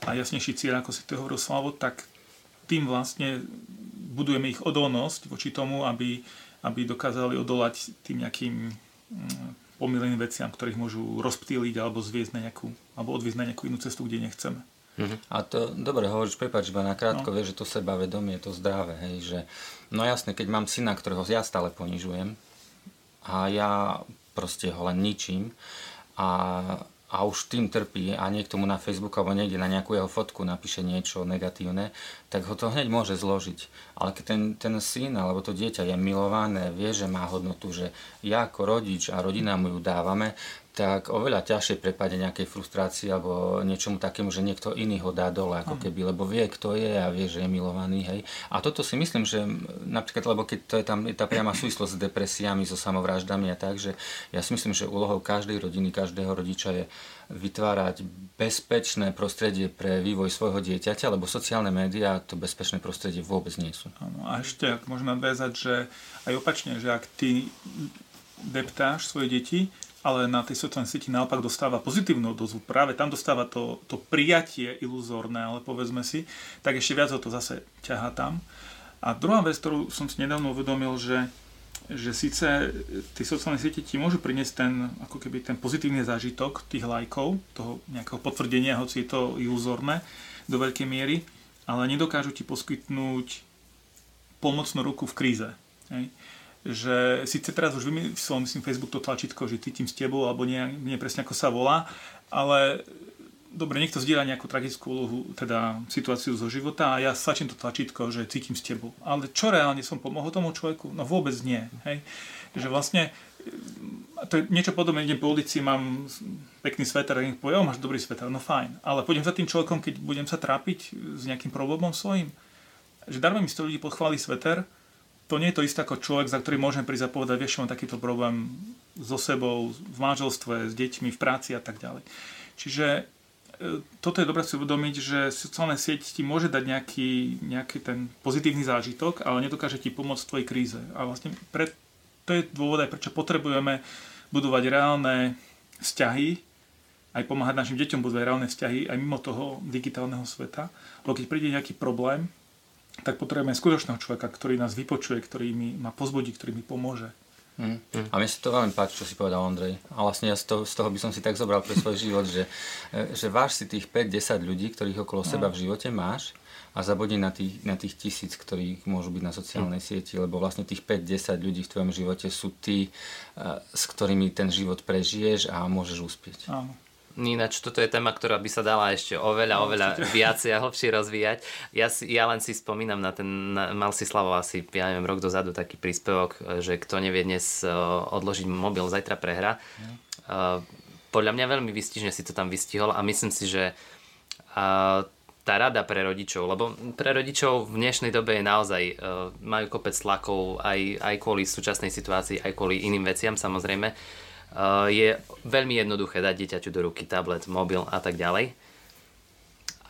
a jasnejší cieľ, ako si to hovoril Slavo, tak tým vlastne budujeme ich odolnosť voči tomu, aby, aby dokázali odolať tým nejakým pomíleným veciam, ktorých môžu rozptýliť alebo zviezť na nejakú, alebo odviezť na nejakú inú cestu, kde nechceme. Uh-huh. A to, dobre hovoríš, prepáč, iba nakrátko, no. vieš, že to sebavedomie, to zdravé, hej, že, no jasne, keď mám syna, ktorého ja stále ponižujem a ja proste ho len ničím a a už tým trpí a niekto mu na Facebook alebo niekde na nejakú jeho fotku napíše niečo negatívne, tak ho to hneď môže zložiť. Ale keď ten, ten syn alebo to dieťa je milované, vie, že má hodnotu, že ja ako rodič a rodina mu ju dávame, tak oveľa ťažšie prepadne nejakej frustrácii alebo niečomu takému, že niekto iný ho dá dole, ako keby, lebo vie, kto je a vie, že je milovaný. Hej. A toto si myslím, že napríklad, lebo keď to je tam je tá priama súvislosť s depresiami, so samovraždami a tak, že ja si myslím, že úlohou každej rodiny, každého rodiča je vytvárať bezpečné prostredie pre vývoj svojho dieťaťa, lebo sociálne médiá to bezpečné prostredie vôbec nie sú. Áno, a ešte, ak možno nadviazať, že aj opačne, že ak ty deptáš svoje deti, ale na tej sociálnej sieti naopak dostáva pozitívnu odozvu. Práve tam dostáva to, to prijatie iluzórne, ale povedzme si, tak ešte viac ho to zase ťahá tam. A druhá vec, ktorú som si nedávno uvedomil, že, že síce tie sociálne siete ti môžu priniesť ten, ako keby ten pozitívny zážitok tých lajkov, toho nejakého potvrdenia, hoci je to iluzórne do veľkej miery, ale nedokážu ti poskytnúť pomocnú ruku v kríze. Hej že síce teraz už vymyslel, myslím, Facebook to tlačítko, že cítim s tebou, alebo nie, nie presne ako sa volá, ale dobre, niekto zdieľa nejakú tragickú úlohu, teda situáciu zo života a ja stlačím to tlačítko, že cítim s tebou. Ale čo reálne som pomohol tomu človeku? No vôbec nie. Hej? Že vlastne to je niečo podobné, idem po ulici, mám pekný sveter a povie, o, máš dobrý sveter, no fajn. Ale pôjdem za tým človekom, keď budem sa trápiť s nejakým problémom svojím. Že darmo mi 100 ľudí pochváli sveter, to nie je to isté ako človek, za ktorý môžem prísť a povedať, vieš, mám takýto problém so sebou, v manželstve, s deťmi, v práci a tak ďalej. Čiže e, toto je dobré si uvedomiť, že sociálne sieť ti môže dať nejaký, nejaký ten pozitívny zážitok, ale nedokáže ti pomôcť v tvojej kríze. A vlastne pre, to je dôvod aj prečo potrebujeme budovať reálne vzťahy, aj pomáhať našim deťom budovať reálne vzťahy aj mimo toho digitálneho sveta. Lebo keď príde nejaký problém, tak potrebujeme skutočného človeka, ktorý nás vypočuje, ktorý mi ma pozbudí, ktorý mi pomôže. Mm. A mne sa to veľmi páči, čo si povedal Ondrej. A vlastne ja z toho, z toho by som si tak zobral pre svoj život, že, e, že váš si tých 5-10 ľudí, ktorých okolo seba v živote máš a zabudni na tých, na tých tisíc, ktorí môžu byť na sociálnej sieti, lebo vlastne tých 5-10 ľudí v tvojom živote sú tí, e, s ktorými ten život prežiješ a môžeš uspieť. Áno. Ináč, toto je téma, ktorá by sa dala ešte oveľa, no, oveľa viacej a hlbšie rozvíjať. Ja, si, ja len si spomínam na ten, na, mal si Slavo asi, ja neviem, rok dozadu taký príspevok, že kto nevie dnes uh, odložiť mobil, zajtra prehra. Uh, podľa mňa veľmi vystižne si to tam vystihol a myslím si, že uh, tá rada pre rodičov, lebo pre rodičov v dnešnej dobe je naozaj, majú kopec tlakov aj, aj kvôli súčasnej situácii, aj kvôli iným veciam samozrejme, je veľmi jednoduché dať dieťaťu do ruky tablet, mobil a tak ďalej.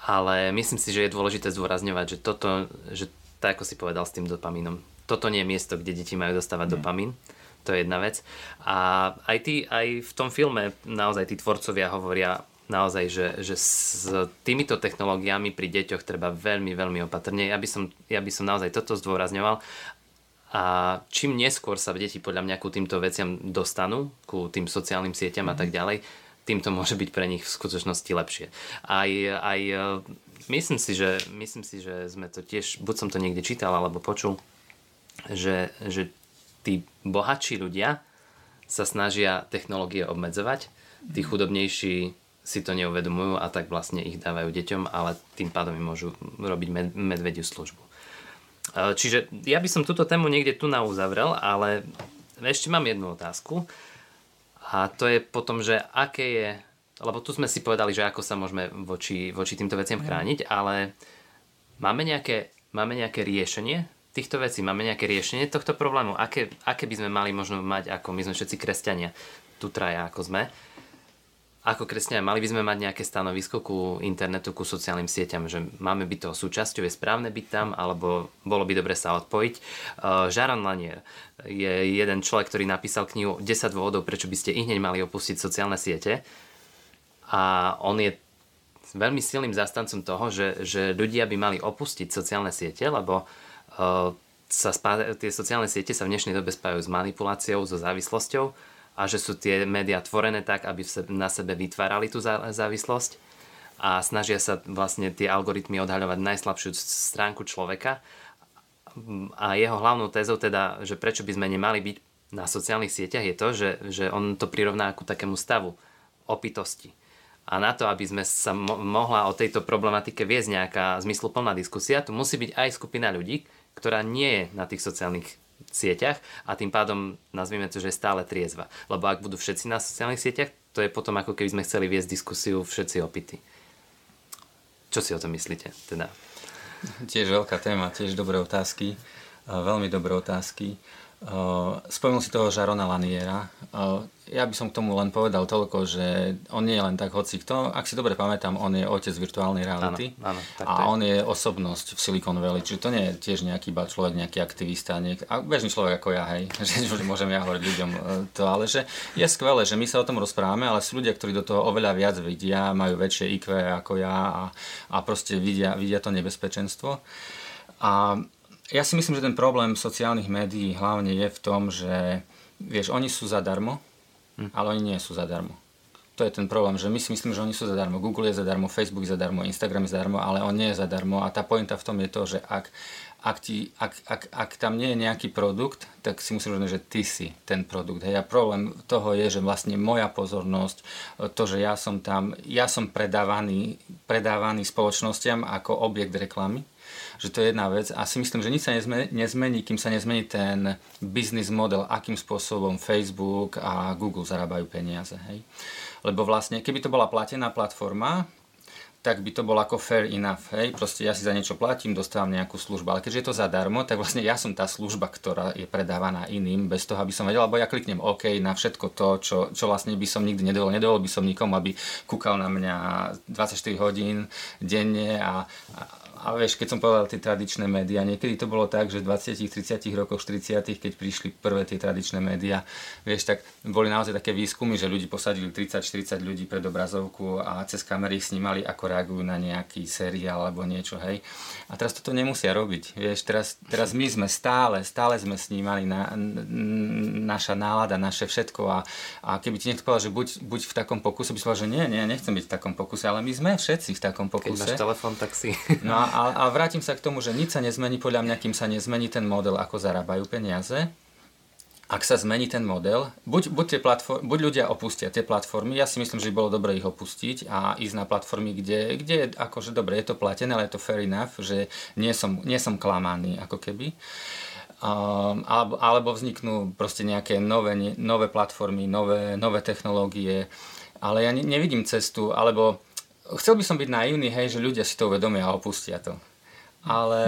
Ale myslím si, že je dôležité zdôrazňovať, že toto, že tak ako si povedal s tým dopamínom, toto nie je miesto, kde deti majú dostávať mm. dopamín. To je jedna vec. A aj, tí, aj v tom filme naozaj tí tvorcovia hovoria naozaj, že, že s týmito technológiami pri deťoch treba veľmi, veľmi opatrne. Ja by som, ja by som naozaj toto zdôrazňoval a čím neskôr sa deti podľa mňa ku týmto veciam dostanú, ku tým sociálnym sieťam mm. a tak mhm. ďalej, tým to môže byť pre nich v skutočnosti lepšie. Aj, aj e, myslím, si, že, myslím si, že sme to tiež, buď som to niekde čítal alebo počul, že, že tí bohatší ľudia sa snažia technológie obmedzovať, tí mhm. chudobnejší si to neuvedomujú a tak vlastne ich dávajú deťom, ale tým pádom im môžu robiť med- medvediu službu. E, čiže ja by som túto tému niekde tu na uzavrel, ale ešte mám jednu otázku. A to je potom, že aké je, lebo tu sme si povedali, že ako sa môžeme voči, voči týmto veciam mhm. chrániť, ale máme nejaké, máme nejaké riešenie týchto vecí, máme nejaké riešenie tohto problému, aké, aké by sme mali možno mať, ako my sme všetci kresťania, tu traja ako sme, ako kresťania mali by sme mať nejaké stanovisko ku internetu, ku sociálnym sieťam, že máme byť toho súčasťou, je správne byť tam, alebo bolo by dobre sa odpojiť. Uh, Jaron Lanier je jeden človek, ktorý napísal knihu 10 dôvodov, prečo by ste i hneď mali opustiť sociálne siete. A on je veľmi silným zastancom toho, že, že ľudia by mali opustiť sociálne siete, lebo uh, sa spá- tie sociálne siete sa v dnešnej dobe spájajú s manipuláciou, so závislosťou a že sú tie médiá tvorené tak, aby na sebe vytvárali tú závislosť a snažia sa vlastne tie algoritmy odhaľovať najslabšiu stránku človeka. A jeho hlavnou tézou teda, že prečo by sme nemali byť na sociálnych sieťach je to, že, že on to prirovná ku takému stavu opitosti. A na to, aby sme sa mo- mohla o tejto problematike viesť nejaká zmysluplná diskusia, tu musí byť aj skupina ľudí, ktorá nie je na tých sociálnych sieťach a tým pádom nazvime to, že je stále triezva. Lebo ak budú všetci na sociálnych sieťach, to je potom ako keby sme chceli viesť diskusiu všetci opity. Čo si o tom myslíte? Teda? Tiež veľká téma, tiež dobré otázky, veľmi dobré otázky. Spomenul si toho Žarona Laniera. Ja by som k tomu len povedal toľko, že on nie je len tak hoci kto. Ak si dobre pamätám, on je otec virtuálnej reality áno, áno, a je. on je osobnosť v Silicon Valley. Čiže to nie je tiež nejaký iba človek, nejaký aktivista, niek- a bežný človek ako ja, hej, [LAUGHS] že, že môžem ja hovoriť ľuďom e, to, ale že je skvelé, že my sa o tom rozprávame, ale sú ľudia, ktorí do toho oveľa viac vidia, majú väčšie IQ ako ja a, a proste vidia, vidia to nebezpečenstvo. A ja si myslím, že ten problém sociálnych médií hlavne je v tom, že vieš, oni sú zadarmo, hm. ale oni nie sú zadarmo. To je ten problém, že my si myslíme, že oni sú zadarmo. Google je zadarmo, Facebook je zadarmo, Instagram je zadarmo, ale on nie je zadarmo. A tá pointa v tom je to, že ak, ak, ti, ak, ak, ak tam nie je nejaký produkt, tak si musím rozumieť, že ty si ten produkt. Hej. A problém toho je, že vlastne moja pozornosť, to, že ja som tam, ja som predávaný, predávaný spoločnosťam ako objekt reklamy že to je jedna vec a si myslím, že nič sa nezmení, nezmení kým sa nezmení ten business model, akým spôsobom Facebook a Google zarábajú peniaze. Hej? Lebo vlastne, keby to bola platená platforma, tak by to bolo ako fair enough, hej, proste ja si za niečo platím, dostávam nejakú službu, ale keďže je to zadarmo, tak vlastne ja som tá služba, ktorá je predávaná iným, bez toho, aby som vedel, alebo ja kliknem OK na všetko to, čo, čo vlastne by som nikdy nedovolil, nedovolil by som nikomu, aby kúkal na mňa 24 hodín denne a, a a vieš, keď som povedal tie tradičné médiá, niekedy to bolo tak, že v 20 30 rokoch, 40 keď prišli prvé tie tradičné médiá, vieš, tak boli naozaj také výskumy, že ľudí posadili 30-40 ľudí pred obrazovku a cez kamery ich snímali, ako reagujú na nejaký seriál alebo niečo, hej. A teraz toto nemusia robiť, vieš, teraz, teraz my sme stále, stále sme snímali na, naša nálada, naše všetko a, a keby ti niekto povedal, že buď, buď v takom pokuse, by si povedal, že nie, nie, nechcem byť v takom pokuse, ale my sme všetci v takom pokuse. Keď máš telefón, tak si. No a a, a vrátim sa k tomu, že nič sa nezmení podľa mňa, kým sa nezmení ten model, ako zarábajú peniaze. Ak sa zmení ten model, buď, buď, tie platform, buď ľudia opustia tie platformy, ja si myslím, že by bolo dobre ich opustiť a ísť na platformy, kde, kde je akože dobre, je to platené, ale je to fair enough, že nie som, nie som klamaný ako keby. Um, alebo, alebo vzniknú proste nejaké nové, nové platformy, nové, nové technológie, ale ja ne, nevidím cestu, alebo chcel by som byť naivný, hej, že ľudia si to uvedomia a opustia to. Ale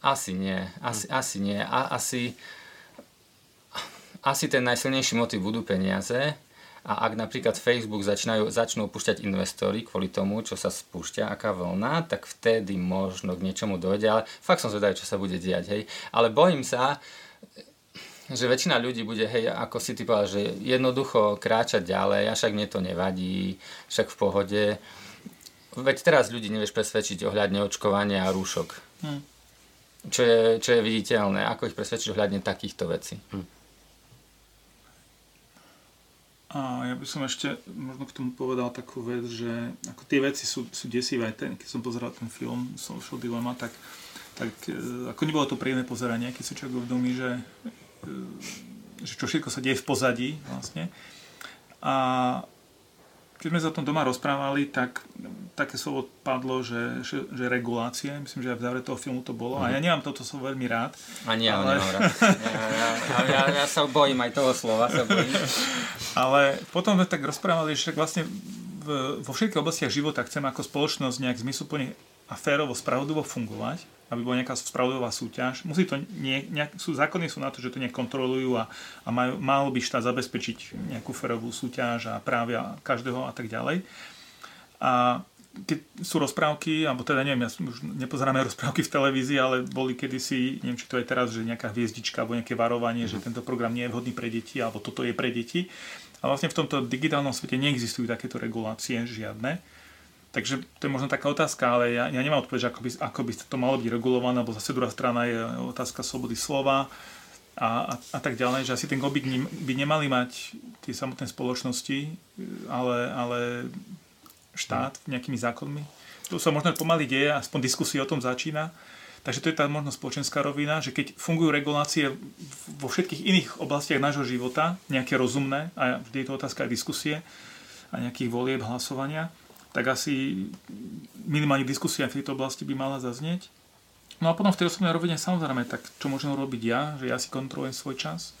asi nie. Asi, asi nie. A, asi, asi ten najsilnejší motiv budú peniaze. A ak napríklad Facebook začínajú, začnú opúšťať investory kvôli tomu, čo sa spúšťa, aká vlna, tak vtedy možno k niečomu dojde. Ale fakt som zvedavý, čo sa bude diať. Hej. Ale bojím sa, že väčšina ľudí bude, hej, ako si ty povedal, že jednoducho kráčať ďalej, a však mne to nevadí, však v pohode. Veď teraz ľudí nevieš presvedčiť ohľadne očkovania a rúšok. Hm. Čo, je, čo je viditeľné. Ako ich presvedčiť ohľadne takýchto vecí. Hm. A ja by som ešte možno k tomu povedal takú vec, že ako tie veci sú, sú desivé. Ten, keď som pozeral ten film Social Dilemma, tak, tak e, ako nebolo to príjemné pozeranie, keď sa človek uvedomí, že že čo všetko sa deje v pozadí vlastne. A keď sme sa o tom doma rozprávali, tak také slovo padlo, že, že, regulácie. Myslím, že aj v závere toho filmu to bolo. Mm. A ja nemám toto slovo veľmi rád. Ani ja ale... ho nemám rád. Ja, ja, ja, ja, ja sa bojím aj toho slova. Sa bojím. [LAUGHS] ale potom sme tak rozprávali, že vlastne v, vo všetkých oblastiach života chceme ako spoločnosť nejak zmysluplne a férovo, spravodlivo fungovať aby bola nejaká spravodlivá súťaž. Musí to nie, nejak, sú, zákony sú na to, že to nekontrolujú a, a majú, mal by štát zabezpečiť nejakú ferovú súťaž a právia každého a tak ďalej. A keď sú rozprávky, alebo teda neviem, ja už nepozeráme [LAUGHS] rozprávky v televízii, ale boli kedysi, neviem, či to je teraz, že nejaká hviezdička alebo nejaké varovanie, že tento program nie je vhodný pre deti, alebo toto je pre deti. A vlastne v tomto digitálnom svete neexistujú takéto regulácie žiadne. Takže to je možno taká otázka, ale ja, ja nemám odpoveď, ako by, ako by to malo byť regulované, lebo zase druhá strana je otázka slobody slova a, a, a tak ďalej, že asi ten gobik by nemali mať tie samotné spoločnosti, ale, ale štát nejakými zákonmi. To sa možno pomaly deje, aspoň diskusia o tom začína. Takže to je tá možno spoločenská rovina, že keď fungujú regulácie vo všetkých iných oblastiach nášho života, nejaké rozumné, a vždy je to otázka aj diskusie a nejakých volieb, hlasovania, tak asi minimálne diskusia v tejto oblasti by mala zaznieť. No a potom v tej osobnej rovine samozrejme, tak čo môžem robiť ja, že ja si kontrolujem svoj čas,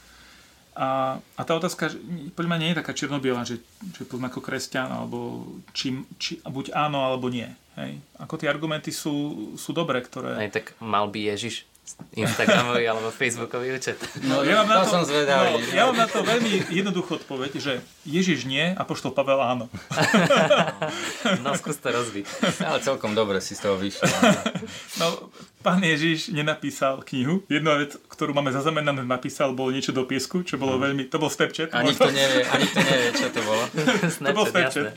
a, a tá otázka, podľa mňa nie je taká černobiela, že, že povedzme ako kresťan, alebo či, či, buď áno, alebo nie. Hej. Ako tie argumenty sú, sú dobré, ktoré... Aj tak mal by Ježiš Instagramový alebo Facebookový účet. No, ja mám, na to, to som zvedavý. No, ja mám na to veľmi jednoduchú odpoveď, že Ježiš nie a poštol Pavel áno. [LAUGHS] no, skús to rozbiť. Ale celkom dobre si z toho vyšiel. No, pán Ježiš nenapísal knihu. Jedna vec, ktorú máme zaznamenané, napísal, bolo niečo do piesku, čo bolo hmm. veľmi... To bol Snapchat. A nikto nevie, a nikto nevie, čo to bolo. Snapchat, to bol Snapchat.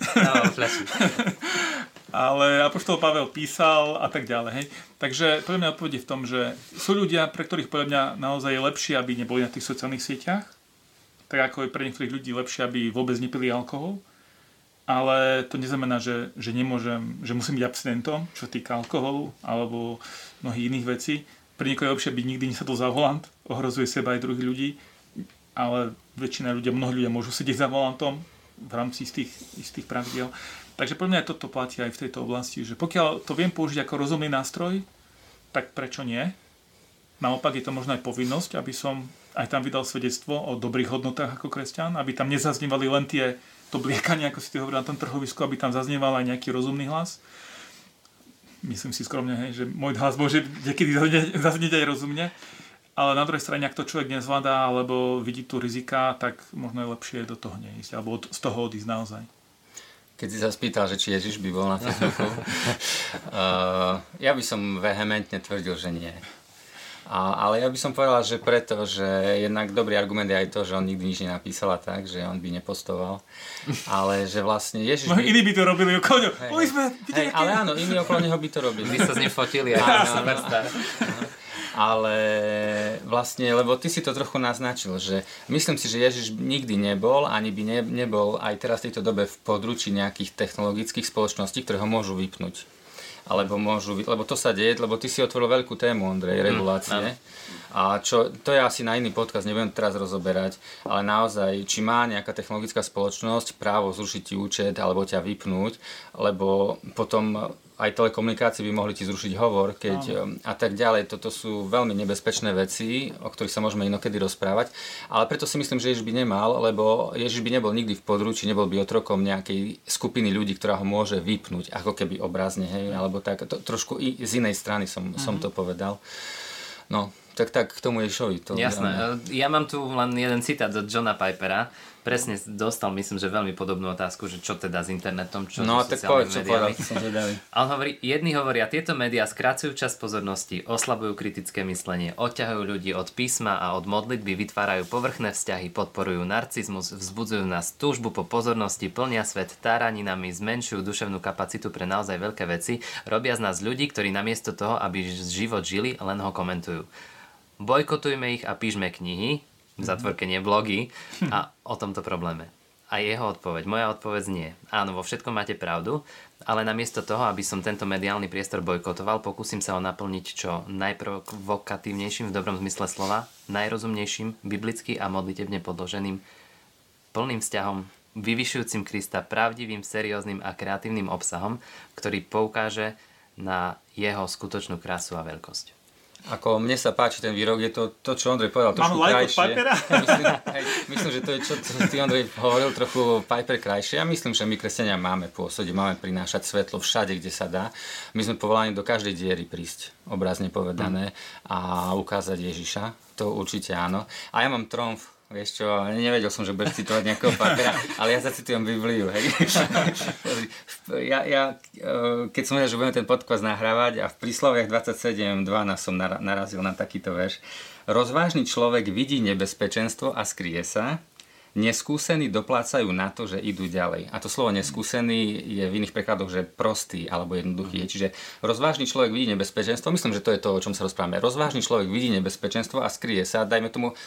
Ale Apoštol Pavel písal a tak ďalej. Hej. Takže podľa mňa odpoveď je v tom, že sú ľudia, pre ktorých podľa mňa naozaj je lepšie, aby neboli na tých sociálnych sieťach, tak ako je pre niektorých ľudí lepšie, aby vôbec nepili alkohol, ale to neznamená, že, že nemôžem, že musím byť abstinentom, čo týka alkoholu alebo mnohých iných vecí. Pre niekoho je lepšie byť nikdy nesadol za volant, ohrozuje seba aj druhých ľudí, ale väčšina ľudia, mnohí ľudia môžu sedieť za volantom v rámci istých, istých pravidel. Takže pre mňa toto platí aj v tejto oblasti, že pokiaľ to viem použiť ako rozumný nástroj, tak prečo nie? Naopak je to možno aj povinnosť, aby som aj tam vydal svedectvo o dobrých hodnotách ako kresťan, aby tam nezaznievali len tie to bliekanie, ako si ty hovoril na tom trhovisku, aby tam zaznieval aj nejaký rozumný hlas. Myslím si skromne, hej, že môj hlas môže niekedy zaznieť aj rozumne, ale na druhej strane, ak to človek nezvládá alebo vidí tu rizika, tak možno je lepšie do toho neísť, alebo z toho odísť naozaj. Keď si sa spýtal, že či Ježiš by bol na Facebooku, uh, [LAUGHS] ja by som vehementne tvrdil, že nie. A, ale ja by som povedal, že preto, že jednak dobrý argument je aj to, že on nikdy nič nenapísal a tak, že on by nepostoval. Ale že vlastne Ježiš by... Iní by to robili okolo neho. Hej, hej, ale áno, iní okolo neho by to robili. Vy sa s ním fotili a superstar ale vlastne, lebo ty si to trochu naznačil, že myslím si, že Ježiš nikdy nebol, ani by ne, nebol aj teraz v tejto dobe v područí nejakých technologických spoločností, ktoré ho môžu vypnúť. Alebo môžu, lebo to sa deje, lebo ty si otvoril veľkú tému, Ondrej, mhm, regulácie. Mm, a čo, to je asi na iný podcast, nebudem teraz rozoberať, ale naozaj, či má nejaká technologická spoločnosť právo zrušiť ti účet alebo ťa vypnúť, lebo potom aj telekomunikácie by mohli ti zrušiť hovor keď, a tak ďalej. Toto sú veľmi nebezpečné veci, o ktorých sa môžeme inokedy rozprávať. Ale preto si myslím, že Ježiš by nemal, lebo Ježiš by nebol nikdy v područí, nebol by otrokom nejakej skupiny ľudí, ktorá ho môže vypnúť, ako keby obrazne, hej, alebo tak. To, trošku i z inej strany som, som mhm. to povedal. No, tak tak k tomu Ježišovi. To Jasné. Ja mám tu len jeden citát od Johna Pipera, presne dostal, myslím, že veľmi podobnú otázku, že čo teda s internetom, čo no, tak povedz, čo povedal, som A on [LAUGHS] hovorí, jedni hovoria, tieto médiá skracujú čas pozornosti, oslabujú kritické myslenie, odťahujú ľudí od písma a od modlitby, vytvárajú povrchné vzťahy, podporujú narcizmus, vzbudzujú nás túžbu po pozornosti, plnia svet táraninami, zmenšujú duševnú kapacitu pre naozaj veľké veci, robia z nás ľudí, ktorí namiesto toho, aby život žili, len ho komentujú. Bojkotujme ich a píšme knihy, v zatvorke nie blogy a o tomto probléme. A jeho odpoveď, moja odpoveď nie. Áno, vo všetkom máte pravdu, ale namiesto toho, aby som tento mediálny priestor bojkotoval, pokúsim sa ho naplniť čo najprovokatívnejším v dobrom zmysle slova, najrozumnejším, biblicky a modlitebne podloženým, plným vzťahom, vyvyšujúcim Krista pravdivým, serióznym a kreatívnym obsahom, ktorý poukáže na jeho skutočnú krásu a veľkosť. Ako mne sa páči ten výrok, je to, to čo Ondrej povedal, trošku Mám krajšie. myslím, hej, myslím, že to je čo, čo ty Ondrej hovoril, trochu Piper krajšie. Ja myslím, že my kresťania máme pôsobiť, máme prinášať svetlo všade, kde sa dá. My sme povolaní do každej diery prísť, obrazne povedané, a ukázať Ježiša. To určite áno. A ja mám tromf, Vieš čo, nevedel som, že budeš citovať nejakého papera, ale ja zacitujem Bibliu, hej. ja, ja, e, keď som vedel, že budeme ten podcast nahrávať a v prísloviach 27.12 som narazil na takýto verš. Rozvážny človek vidí nebezpečenstvo a skrie sa, neskúsení doplácajú na to, že idú ďalej. A to slovo neskúsený je v iných prekladoch, že prostý alebo jednoduchý. Čiže rozvážny človek vidí nebezpečenstvo, myslím, že to je to, o čom sa rozprávame. Rozvážny človek vidí nebezpečenstvo a skrie sa, dajme tomu,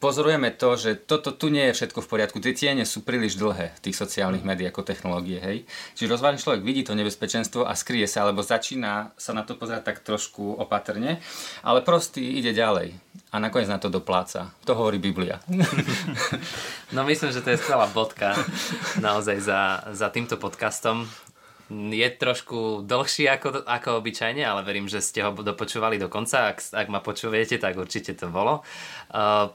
pozorujeme to, že toto tu nie je všetko v poriadku. Tie tiene sú príliš dlhé v tých sociálnych médiách ako technológie, hej. Čiže rozvážny človek vidí to nebezpečenstvo a skrie sa, alebo začína sa na to pozerať tak trošku opatrne, ale prostý ide ďalej a nakoniec na to dopláca. To hovorí Biblia. [LAUGHS] No myslím, že to je skvelá bodka naozaj za, za týmto podcastom je trošku dlhší ako, ako obyčajne, ale verím, že ste ho dopočúvali do konca. Ak, ak ma počujete, tak určite to bolo. Uh,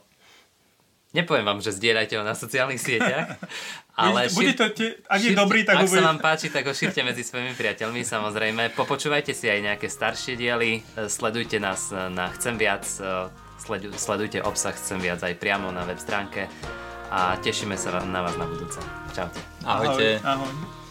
Nepoviem vám, že zdieľajte ho na sociálnych sieťach, [LAUGHS] ale Bude to te, ak je dobrý, tak ak bude... sa vám páči, tak ho šírte medzi svojimi priateľmi, samozrejme. Popočúvajte si aj nejaké staršie diely, e, sledujte nás e, na Chcem viac, e, sledujte obsah Chcem viac aj priamo na web stránke a tešíme sa na vás na budúce. Čaute. Ahojte. Ahoj. ahoj.